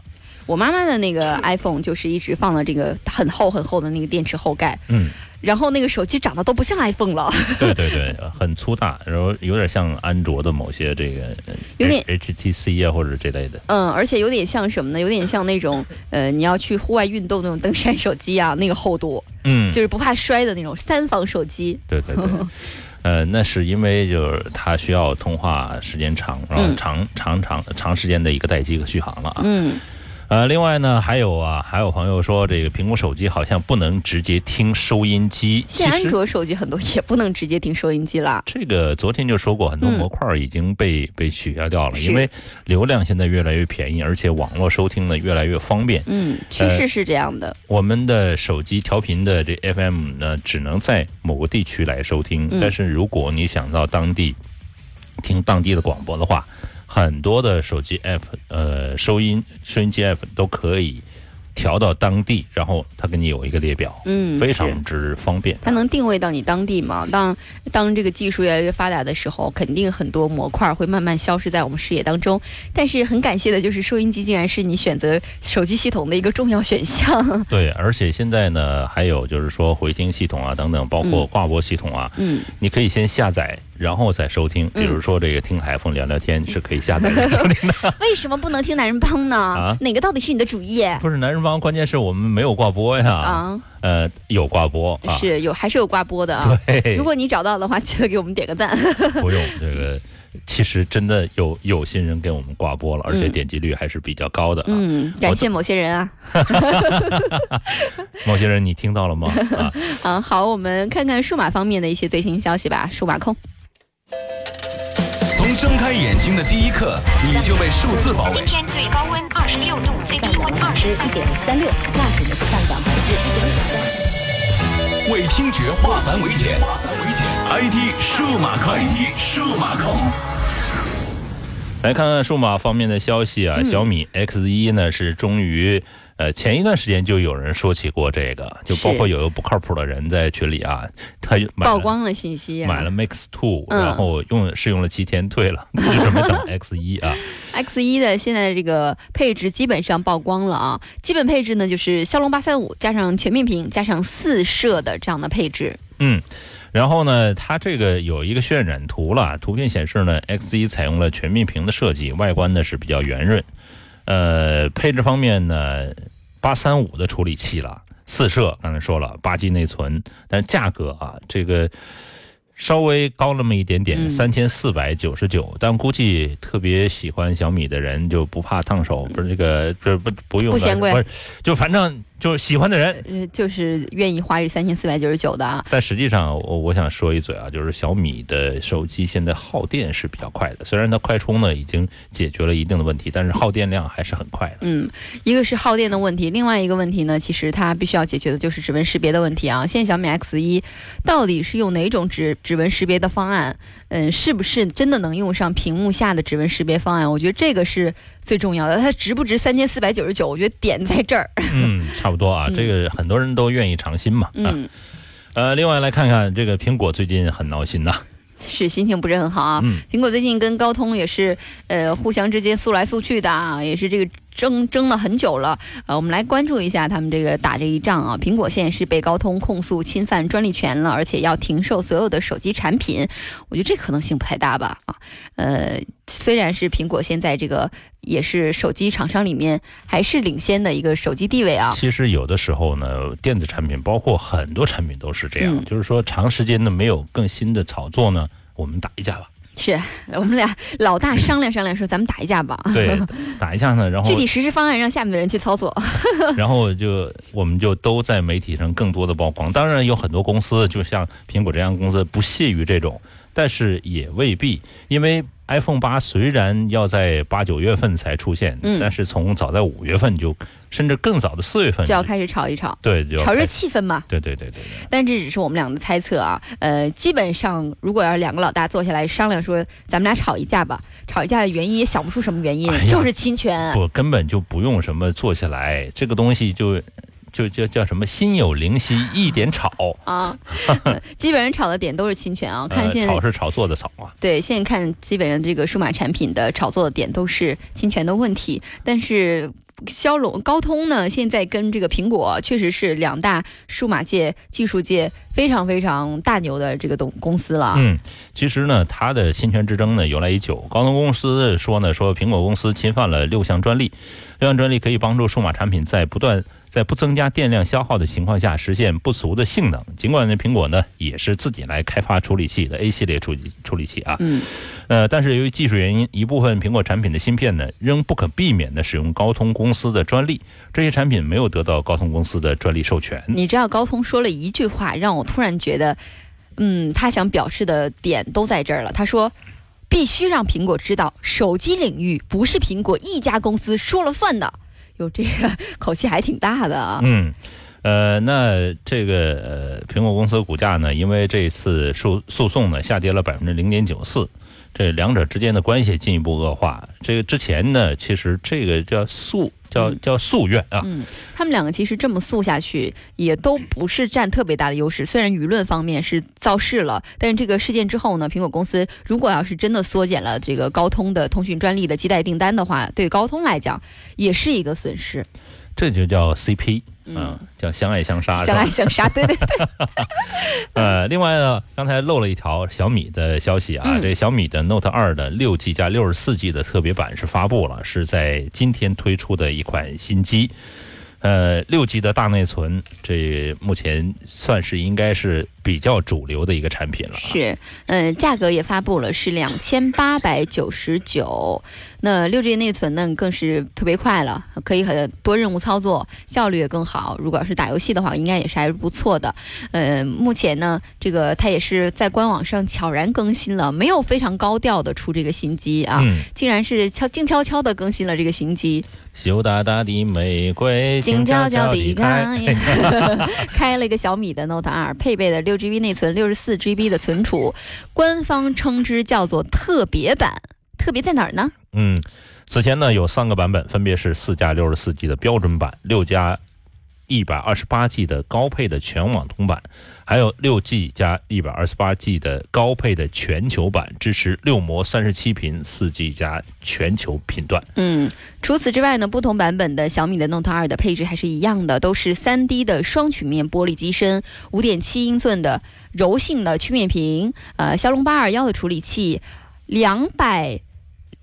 我妈妈的那个 iPhone 就是一直放了这个很厚很厚的那个电池后盖，嗯，然后那个手机长得都不像 iPhone 了，对对对，很粗大，然后有点像安卓的某些这个呃有点 HTC 啊或者这类的。嗯，而且有点像什么呢？有点像那种呃，你要去户外运动那种登山手机啊，那个厚度，嗯，就是不怕摔的那种三防手机。对对对。呃，那是因为就是它需要通话时间长，然后嗯长、长长长时间的一个待机和续航了啊。嗯呃，另外呢，还有啊，还有朋友说，这个苹果手机好像不能直接听收音机。其现在安卓手机很多也不能直接听收音机了。这个昨天就说过，很多嗯模块已经被、被取消掉了，因为流量现在越来越便宜，而且网络收听呢越来越方便。嗯，趋势是这样的。我们的手机调频的这 FM 呢，只能在某个地区来收听，嗯但是如果你想到当地听当地的广播的话，很多的手机 app 呃收音收音机 app 都可以调到当地，然后它给你有一个列表，嗯，非常之方便。它能定位到你当地吗？当当这个技术越来越发达的时候，肯定很多模块会慢慢消失在我们视野当中。但是很感谢的就是收音机竟然是你选择手机系统的一个重要选项。对，而且现在呢，还有就是说回听系统啊等等，包括嗯挂播系统啊，嗯，你可以先下载，然后再收听。比如说这个听海风聊聊天是可以下载来收听的。为什么不能听男人帮呢？啊哪个到底是你的主业？不是男人帮，关键是我们没有挂播呀。啊，呃，有挂播啊。是有还是有挂播的啊？对，如果你找到的话，记得给我们点个赞。不用这个，其实真的有有心人给我们挂播了，而且嗯点击率还是比较高的啊。嗯，感谢某些人啊。某些人你听到了吗？啊，啊，好，我们看看数码方面的一些最新消息吧。数码控，从睁开眼睛的第一刻，你就被数字包围今。天最高温二十六度，最低温二十三点。三六，那指呢是上涨百分之一点五。为听觉化繁为简，IT 数码控，IT 数码控。来看看数码方面的消息啊，嗯小米 X 一呢是终于。呃，前一段时间就有人说起过这个，就包括有个不靠谱的人在群里啊，他曝光了信息、啊，买了 Mix Two，、嗯然后用试用了七天退了，就准备等 X 一啊。X 一的现在这个配置基本上曝光了啊，基本配置呢就是骁龙八三五加上全面屏加上四摄的这样的配置。嗯，然后呢，它这个有一个渲染图了，图片显示呢，X 一采用了全面屏的设计，外观呢是比较圆润。呃，配置方面呢，八三五的处理器了，四摄刚才说了，八 G 内存，但是价格啊，这个。稍微高那么一点点，嗯三千四百九十九，但估计特别喜欢小米的人就不怕烫手，不是这个，不不不用不嫌贵不是，就反正就是喜欢的人，呃，就是愿意花这三千四百九十九的啊。但实际上，我我想说一嘴啊，就是小米的手机现在耗电是比较快的，虽然它快充呢已经解决了一定的问题，但是耗电量还是很快的。嗯，一个是耗电的问题，另外一个问题呢，其实它必须要解决的就是指纹识别的问题啊。现在小米 X 一到底是用哪种指指纹识别的方案？嗯，是不是真的能用上屏幕下的指纹识别方案？我觉得这个是最重要的。它值不值三千四百九十九？我觉得点在这儿。嗯，差不多啊，嗯这个很多人都愿意尝新嘛。啊，嗯，呃，另外来看看这个苹果最近很闹心呐、是心情不是很好啊。嗯苹果最近跟高通也是呃互相之间诉来诉去的啊，也是这个争争了很久了。呃，我们来关注一下他们这个打这一仗啊。苹果现在是被高通控诉侵犯专利权了，而且要停售所有的手机产品。我觉得这可能性不太大吧啊。呃，虽然是苹果现在这个也是手机厂商里面还是领先的一个手机地位啊。其实有的时候呢，电子产品包括很多产品都是这样，就是说长时间的没有更新的炒作呢，我们打一架吧。是我们俩老大商量商量说，咱们打一架吧。对，打一架呢，然后具体实施方案让下面的人去操作。然后就我们就都在媒体上更多的曝光。当然有很多公司，就像苹果这样公司不屑于这种，但是也未必，因为 iPhone 八虽然要在八九月份才出现，嗯但是从早在五月份就，甚至更早的四月份就要开始炒一炒，对，就炒热气氛嘛。对对对对对，但这只是我们俩的猜测啊。呃，基本上如果要是两个老大坐下来商量说，咱们俩吵一架吧，吵一架的原因也想不出什么原因，哎就是侵权。不根本就不用什么坐下来，这个东西就就叫叫什么心有灵犀一点炒，啊，呃 基本上炒的点都是侵权啊。看呃，现在、炒是炒作的炒啊。对，现在看基本上这个数码产品的炒作的点都是侵权的问题，但是。骁龙、高通呢，现在跟这个苹果确实是两大数码界、技术界非常非常大牛的这个东公司了。嗯，其实呢，它的侵权之争呢由来已久。高通公司说呢，说苹果公司侵犯了六项专利，六项专利可以帮助数码产品在不断在不增加电量消耗的情况下实现不俗的性能。尽管呢，苹果呢也是自己来开发处理器的 A 系列处理处理器啊，嗯，呃，但是由于技术原因，一部分苹果产品的芯片呢仍不可避免的使用高通公公司的专利，这些产品没有得到高通公司的专利授权。你知道高通说了一句话，让我突然觉得，嗯，他想表示的点都在这儿了。他说。必须让苹果知道，手机领域不是苹果一家公司说了算的。有这个 口气还挺大的啊。嗯，呃，那这个，苹果公司股价呢，因为这次诉诉讼呢，下跌了百分之零点九四，这两者之间的关系进一步恶化。这个之前呢，其实这个叫诉叫叫夙愿啊，嗯，他们两个其实这么诉下去，也都不是占特别大的优势。虽然舆论方面是造势了，但是这个事件之后呢，苹果公司如果要是真的缩减了这个高通的通讯专利的基带订单的话，对高通来讲也是一个损失。这就叫 CP，嗯。嗯，叫相爱相杀，相爱相杀，对 对对，呃，另外呢，刚才漏了一条小米的消息啊，嗯。这小米的 Note 2的六 G 加六十四 G 的特别版是发布了，是在今天推出的一款新机。呃，六 G 的大内存，这目前算是应该是比较主流的一个产品了啊。是，嗯，价格也发布了，是两千八百九十九。那六 G 内存呢，更是特别快了，可以很多任务操作，效率也更好。如果要是打游戏的话，应该也是还是不错的。呃，目前呢，这个它也是在官网上悄然更新了，没有非常高调的出这个新机啊，嗯，竟然是悄静悄悄的更新了这个新机。羞答答的玫瑰，静悄悄地地开，开了一个小米的 Note 2，配备的六 GB 内存，六十四 GB 的存储，官方称之叫做特别版。特别在哪儿呢？嗯，此前呢有三个版本，分别是四加六十四 G 的标准版，六加一百二十八 G 的高配的全网通版，还有六 G 加一百二十八 G 的高配的全球版，支持六模三十七频四 G 加全球频段。嗯，除此之外呢，不同版本的小米的 Note 2的配置还是一样的，都是 3D 的双曲面玻璃机身，五点七英寸的柔性的曲面屏，呃，骁龙八二幺的处理器，两百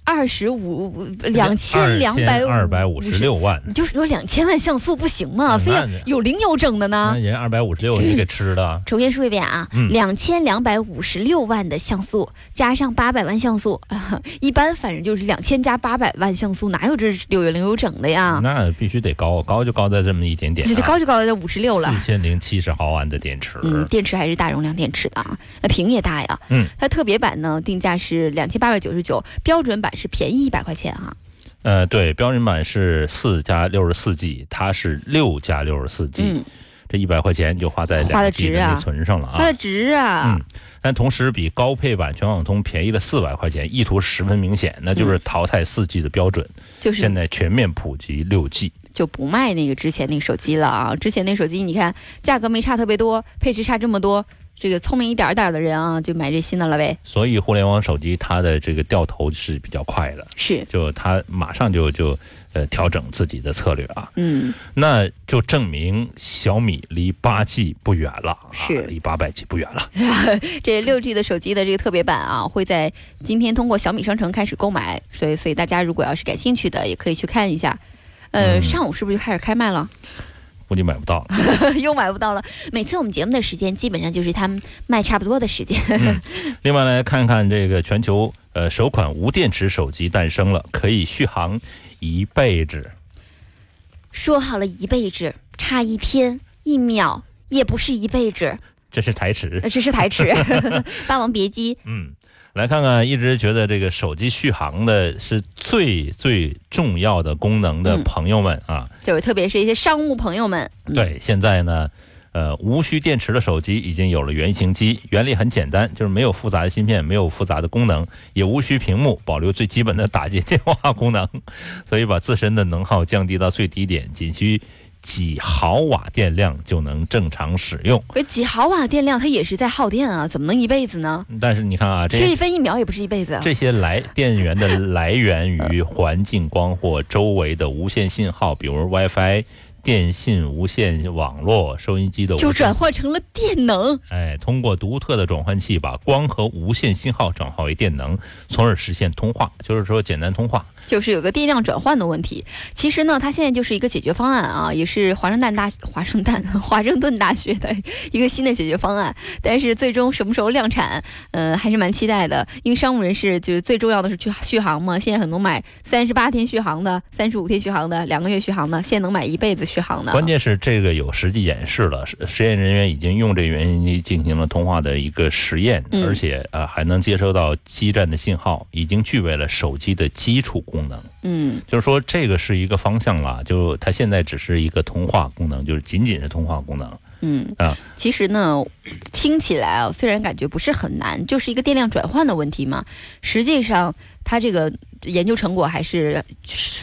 二十五两千两百二百五十六万，你就是说两千万像素不行吗？嗯非要有零有整的呢那？人二百五十六你给吃的，重新说一遍啊，嗯两千两百五十六万的像素加上八百万像素，啊、一般反正就是两千加八百万像素，哪有这六有零有整的呀？那必须得高，高就高在这么一点点、高就高在五十六了。四千零七十毫安的电池。嗯，电池还是大容量电池的啊，那屏也大呀。嗯，它特别版呢定价是两千八百九十九，标准版是便宜一百块钱啊。呃，对，标准版是四加六十四 G，它是六加六十四 G，、嗯，这一百块钱就花在两 G 的内存上了啊它的。值啊。嗯，但同时比高配版全网通便宜了四百块钱，意图十分明显，那就是淘汰四 G 的标准，就是现在全面普及六 G。就不卖那个之前那个手机了啊！之前那手机你看价格没差特别多，配置差这么多，这个聪明一点点的人啊，就买这新的了呗。所以互联网手机它的这个掉头是比较快的，是，就它马上就就呃调整自己的策略啊。嗯，那就证明小米离八 G 不远了，啊是离八百 G 不远了。这六 G 的手机的这个特别版啊，会在今天通过小米商城开始购买，所以所以大家如果要是感兴趣的，也可以去看一下。呃，嗯上午是不是就开始开卖了？估计买不到了。又买不到了。每次我们节目的时间基本上就是他们卖差不多的时间。另外来看看这个全球呃首款无电池手机诞生了，可以续航一辈子。说好了一辈子，差一天一秒也不是一辈子，这是台词。呃这是台词。霸王别姬，嗯，来看看一直觉得这个手机续航的是最最重要的功能的嗯。朋友们啊，就是特别是一些商务朋友们，嗯。对，现在呢。呃，无需电池的手机已经有了原型机，原理很简单，就是没有复杂的芯片，没有复杂的功能，也无需屏幕，保留最基本的打接电话功能，所以把自身的能耗降低到最低点，仅需几毫瓦电量就能正常使用。这几毫瓦电量它也是在耗电啊，怎么能一辈子呢？但是你看啊，这缺一分一秒也不是一辈子啊。这些来电源的来源于环境光或周围的无线信号，比如 WiFi、电信无线网络、收音机的就转换成了电能，哎，通过独特的转换器把光和无线信号转化为电能，从而实现通话，就是说简单通话。就是有个电量转换的问题。其实呢，它现在就是一个解决方案啊，也是华盛顿大 华盛顿 华盛顿大学的一个新的解决方案。但是最终什么时候量产，呃，还是蛮期待的。因为商务人士就是最重要的是去续航嘛，现在很多买三十八天续航的、三十五天续航的、两个月续航的，现在能买一辈子续航的。关键是这个有实际演示了，实实验人员已经用这个原型机进行了通话的一个实验，嗯而且呃还能接收到基站的信号，已经具备了手机的基础功能。嗯就是说这个是一个方向了，就它现在只是一个通话功能，就是仅仅是通话功能。嗯啊，其实呢，听起来啊，虽然感觉不是很难，就是一个电量转换的问题嘛。实际上，它这个研究成果还是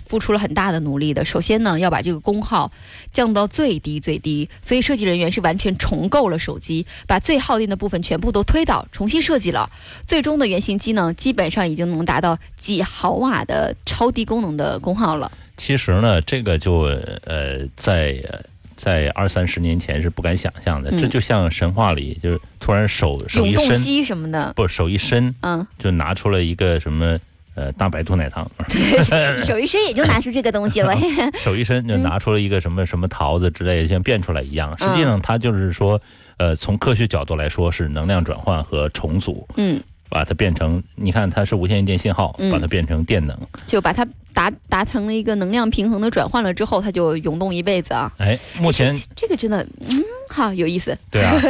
付出了很大的努力的。首先呢，要把这个功耗降到最低最低，所以设计人员是完全重构了手机，把最耗电的部分全部都推倒，重新设计了。最终的原型机呢，基本上已经能达到几毫瓦的超低功能的功耗了。其实呢，这个就呃在呃在二三十年前是不敢想象的，嗯这就像神话里就是突然手手一伸，永动机什么的，不手一伸嗯，就拿出了一个什么呃大白兔奶糖，手一伸也就拿出这个东西了。手一伸就拿出了一个什么什么桃子之类的，像变出来一样。实际上它就是说，呃，从科学角度来说是能量转换和重组，嗯。把它变成，你看它是无线电信号，嗯把它变成电能。就把它达达成了一个能量平衡的转换了之后，它就涌动一辈子啊。哎，目前这这个真的，嗯，好有意思。对啊。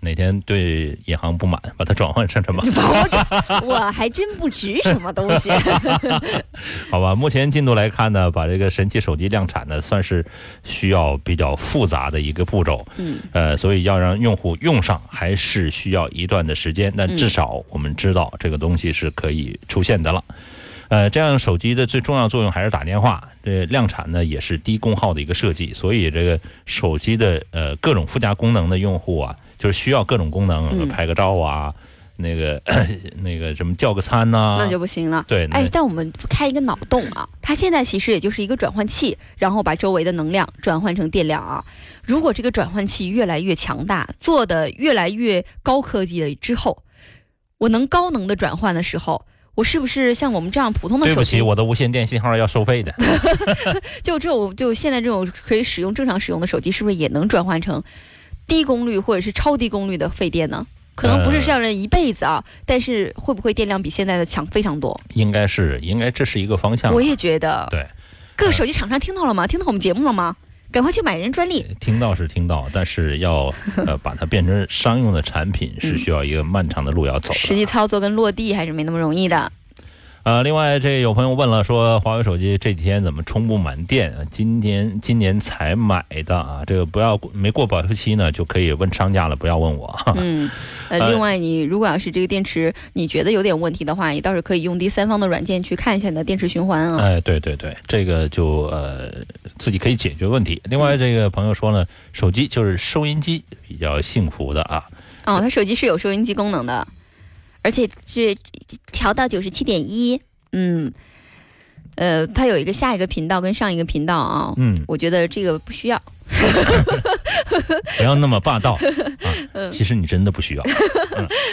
哪天对银行不满，把它转换成什么？我 我还真不值什么东西。好吧，目前进度来看呢，把这个神奇手机量产呢，算是需要比较复杂的一个步骤。嗯，呃，所以要让用户用上，还是需要一段的时间。但至少我们知道这个东西是可以出现的了。呃，这样手机的最重要作用还是打电话。这量产呢也是低功耗的一个设计，所以这个手机的呃各种附加功能的用户啊，就是需要各种功能，嗯拍个照啊，那个 那个什么叫个餐呐、那就不行了。对，哎，但我们开一个脑洞啊，它现在其实也就是一个转换器，然后把周围的能量转换成电量啊。如果这个转换器越来越强大，做的越来越高科技了之后，我能高能的转换的时候，我是不是像我们这样普通的手机，对不起，我的无线电信号要收费的。就这种就现在这种可以使用正常使用的手机，是不是也能转换成低功率或者是超低功率的费电呢？可能不是这样人一辈子啊，但是会不会电量比现在的强非常多？应该是，应该这是一个方向。我也觉得。对，各个手机厂商听到了吗？听到我们节目了吗？赶快去买人专利。听到是听到，但是要呃把它变成商用的产品，是需要一个漫长的路要走的。实际操作跟落地还是没那么容易的。呃，另外这有朋友问了，说华为手机这几天怎么充不满电？啊今天今年才买的啊，这个不要没过保修期呢，就可以问商家了，不要问我。嗯，呃，另外你如果要是这个电池你觉得有点问题的话，你倒是可以用第三方的软件去看一下你的电池循环啊。哎，对对对，这个就呃自己可以解决问题。另外这个朋友说呢，手机就是收音机比较幸福的啊。哦，他手机是有收音机功能的，而且是调到九十七点一。嗯，呃，它有一个下一个频道跟上一个频道啊。嗯，我觉得这个不需要。不要那么霸道！其实你真的不需要。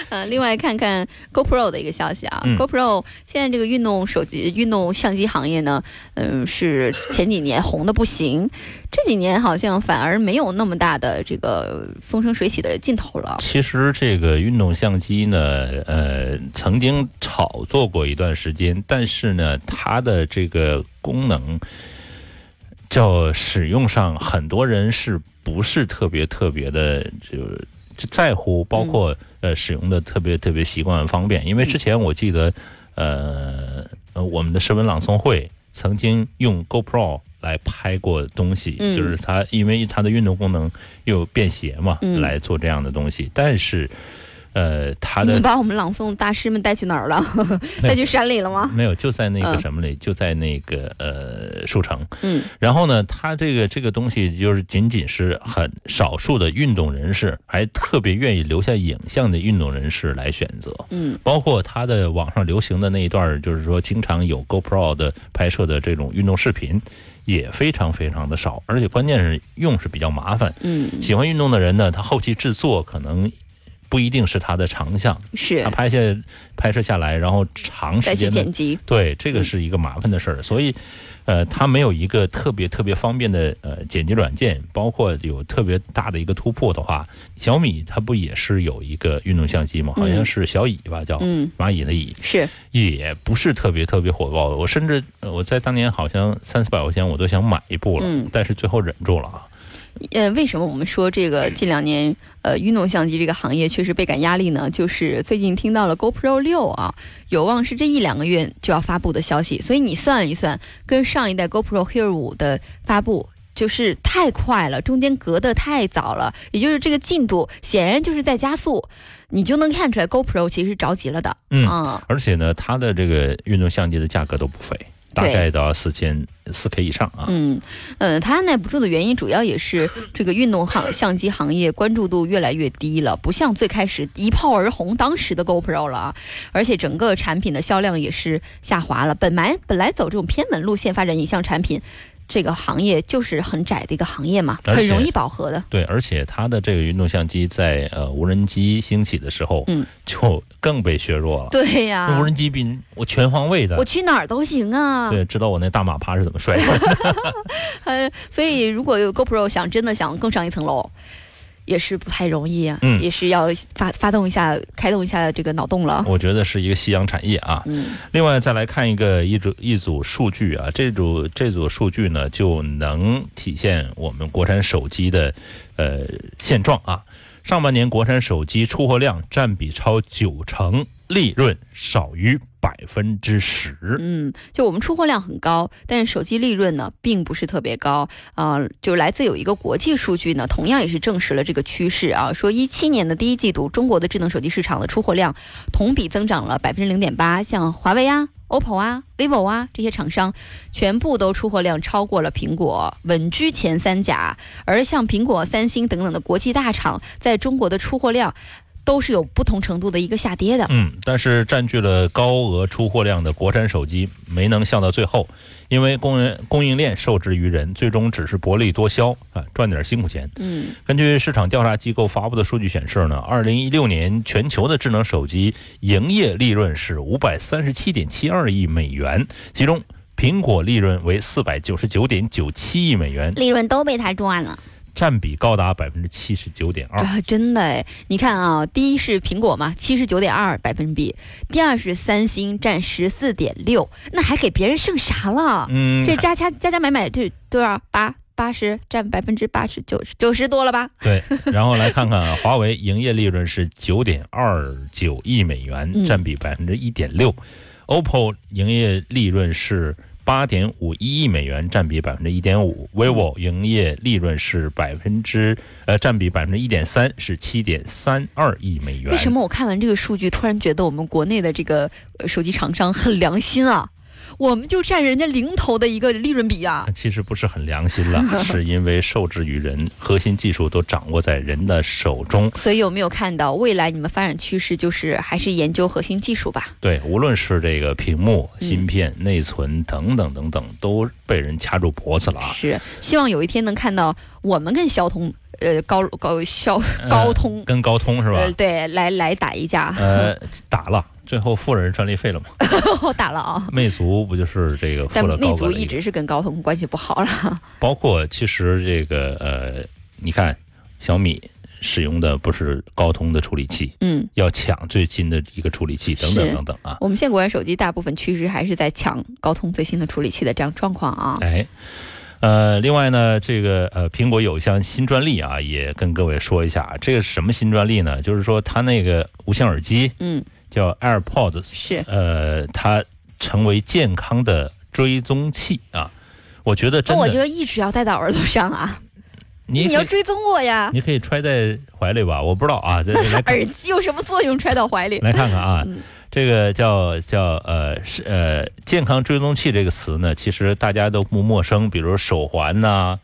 呃，另外看看 GoPro 的一个消息啊、嗯 g o p r o 现在这个运动手机、运动相机行业呢，嗯、是前几年红的不行，这几年好像反而没有那么大的这个风生水起的劲头了。其实这个运动相机呢，呃，曾经炒作过一段时间，但是呢，它的这个功能叫使用上，很多人是不是特别特别的就就在乎，包括、呃使用的特别特别习惯方便。因为之前我记得，呃，呃我们的诗文朗诵会曾经用 GoPro 来拍过东西，嗯就是它因为它的运动功能又便携嘛，嗯来做这样的东西。但是，呃，他的你把我们朗诵大师们带去哪儿了？带去山里了吗？没有就在那个嗯什么里，就在那个呃书城。嗯然后呢，他这个这个东西就是仅仅是很少数的运动人士，还特别愿意留下影像的运动人士来选择。嗯包括他的网上流行的那一段儿，就是说经常有 GoPro 的拍摄的这种运动视频，也非常非常的少，而且关键是用是比较麻烦。嗯喜欢运动的人呢，他后期制作可能不一定是它的长项，是它拍下拍摄下来，然后长时间的剪辑。对，这个是一个麻烦的事儿，所以，呃，它没有一个特别特别方便的呃剪辑软件，包括有特别大的一个突破的话，小米它不也是有一个运动相机吗？好像是小蚁吧，叫嗯蚂蚁的蚁，是，也不是特别特别火爆的。我甚至呃我在当年好像三四百块钱我都想买一部了，嗯但是最后忍住了啊。呃，为什么我们说这个近两年呃运动相机这个行业确实倍感压力呢？就是最近听到了 GoPro 六啊，有望是这一两个月就要发布的消息，所以你算一算，跟上一代 GoPro Hero 五的发布。就是太快了，中间隔得太早了，也就是这个进度显然就是在加速，你就能看出来 GoPro 其实是着急了的。嗯啊而且呢，它的这个运动相机的价格都不菲，大概到四千四 K 以上啊。嗯，呃，它按耐不住的原因，主要也是这个运动行相机行业关注度越来越低了，不像最开始一炮而红当时的 GoPro 了啊，而且整个产品的销量也是下滑了。本来本来走这种偏门路线发展影像产品，这个行业就是很窄的一个行业嘛，很容易饱和的。对，而且它的这个运动相机在呃无人机兴起的时候，嗯，就更被削弱了。对呀、那无人机比我全方位的我，去哪儿都行啊。对，知道我那大马趴是怎么摔的。呃，所以如果有 GoPro 想真的想更上一层楼，也是不太容易啊，嗯也是要发发动一下、开动一下这个脑洞了。我觉得是一个夕阳产业啊。嗯另外再来看一个一组一组数据啊，这组这组数据呢就能体现我们国产手机的呃现状啊。上半年国产手机出货量占比超九成，利润少于百分之十。嗯，就我们出货量很高，但是手机利润呢并不是特别高啊、就来自有一个国际数据呢，同样也是证实了这个趋势啊，说一七年的第一季度，中国的智能手机市场的出货量同比增长了百分之零点八，像华为啊。OPPO 啊、vivo 啊这些厂商，全部都出货量超过了苹果，稳居前三甲。而像苹果、三星等等的国际大厂，在中国的出货量都是有不同程度的一个下跌的。嗯，但是占据了高额出货量的国产手机没能笑到最后，因为供应供应链受制于人，最终只是薄利多销啊，赚点辛苦钱。嗯根据市场调查机构发布的数据显示呢，二零一六年全球的智能手机营业利润是五百三十七点七二亿美元，其中苹果利润为四百九十九点九七亿美元，利润都被他赚了。占比高达百分之七十九点二。啊，真的哎，你看啊，第一是苹果嘛，七十九点二百分比；第二是三星，占十四点六，那还给别人剩啥了？嗯，这加加加加买买这多少八八十，占百分之八十九十九十多了吧？对，然后来看看啊，华为营业利润是九点二九亿美元，嗯占比百分之一点六；OPPO 营业利润是八点五一亿美元，占比百分之一点五；vivo 营业利润是百分之呃占比百分之一点三，是七点三二亿美元。为什么我看完这个数据，突然觉得我们国内的这个呃手机厂商很良心啊？我们就占人家零头的一个利润比啊！其实不是很良心了，是因为受制于人，核心技术都掌握在人的手中。所以有没有看到未来你们发展趋势就是还是研究核心技术吧？对，无论是这个屏幕、嗯芯片、内存等等等等，都被人掐住脖子了啊！是，希望有一天能看到我们跟小通，呃，高高小高通，跟高通是吧？呃，对，来来打一架，呃，打了，最后付了人专利费了吗？我打了啊。魅族不就是这个付但了魅族一直是跟高通关系不好了，包括其实这个呃，你看小米使用的不是高通的处理器，嗯，要抢最新的一个处理器，等等等等啊。我们现在国产手机大部分趋势还是在抢高通最新的处理器的这样状况啊。哎，呃，另外呢，这个呃，苹果有一项新专利啊，也跟各位说一下，这个是什么新专利呢？就是说它那个无线耳机嗯，叫 AirPods，是，呃，它成为健康的追踪器啊。我觉得真的，那我觉得一直要戴到耳朵上啊，你你要追踪我呀。你可以揣在怀里吧，我不知道啊，这来看耳机有什么作用？揣到怀里？来看看啊，嗯这个叫叫呃是呃健康追踪器这个词呢，其实大家都不陌生，比如手环呐、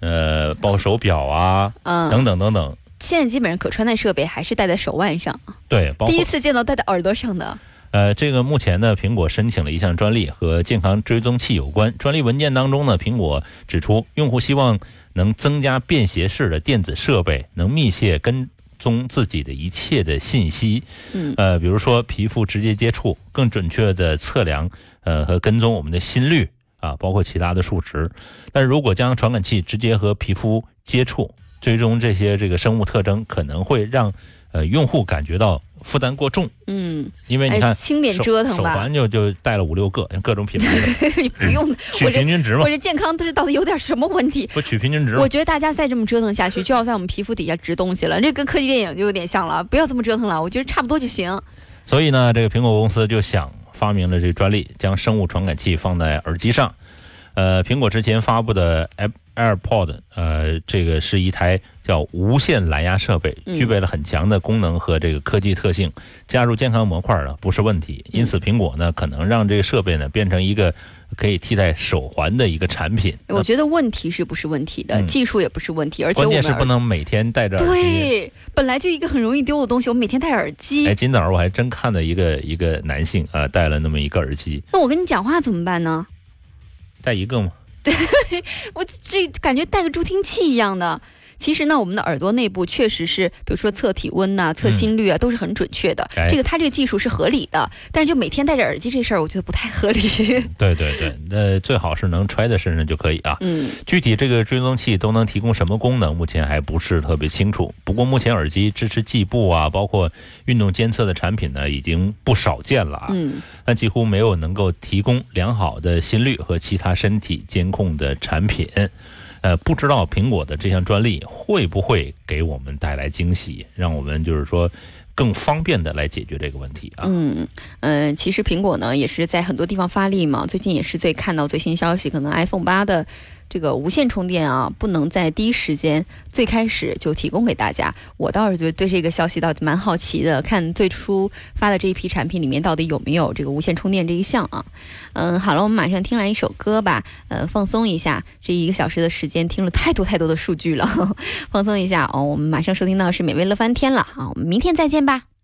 呃，包括手表啊，嗯，等等等等。现在基本上可穿戴设备还是戴在手腕上，对，包括第一次见到戴在耳朵上的。呃，这个目前呢，苹果申请了一项专利和健康追踪器有关。专利文件当中呢，苹果指出，用户希望能增加便携式的电子设备，能密切跟踪自己的一切的信息，嗯呃，比如说皮肤直接接触，更准确的测量呃和跟踪我们的心率啊，包括其他的数值。但是如果将传感器直接和皮肤接触，追踪这些这个生物特征，可能会让呃用户感觉到负担过重，嗯，因为你看哎，轻点折腾吧，手环就就带了五六个，各种品牌不 用，取平均值嘛我，这健康这到底有点什么问题？不取平均值嘛我。觉得大家再这么折腾下去，就要在我们皮肤底下植东西了。这跟科技电影就有点像了，不要这么折腾了。我觉得差不多就行。所以呢，这个苹果公司就想发明了这个专利，将生物传感器放在耳机上。呃，苹果之前发布的 Air AirPod，呃，这个是一台叫无线蓝牙设备，嗯具备了很强的功能和这个科技特性，加入健康模块呢不是问题。因此，苹果呢可能让这个设备呢变成一个可以替代手环的一个产品。我觉得问题是不是问题的，嗯技术也不是问题，而且关键是不能每天戴着耳机。对，本来就一个很容易丢的东西，我每天戴耳机，哎，今早我还真看到一个一个男性啊、呃戴了那么一个耳机，那我跟你讲话怎么办呢？带一个吗？我这感觉带个助听器一样的。其实呢，我们的耳朵内部确实是，比如说测体温呐、测心率啊，都是很准确的。哎这个它这个技术是合理的，但是就每天戴着耳机这事儿，我觉得不太合理。对对对，那最好是能揣在身上就可以啊。嗯，具体这个追踪器都能提供什么功能，目前还不是特别清楚。不过目前耳机支持计步啊，包括运动监测的产品呢，已经不少见了啊。嗯，但几乎没有能够提供良好的心率和其他身体监控的产品。呃，不知道苹果的这项专利会不会给我们带来惊喜，让我们就是说更方便的来解决这个问题啊。嗯，呃，其实苹果呢也是在很多地方发力嘛。最近也是最看到最新消息，可能 iPhone 八的这个无线充电啊，不能在第一时间最开始就提供给大家。我倒是觉得对这个消息倒蛮好奇的，看最初发的这一批产品里面到底有没有这个无线充电这一项啊。嗯，好了，我们马上听来一首歌吧，呃，放松一下。这一个小时的时间听了太多太多的数据了，放松一下哦。我们马上收听到是美味乐翻天了啊，我们明天再见吧。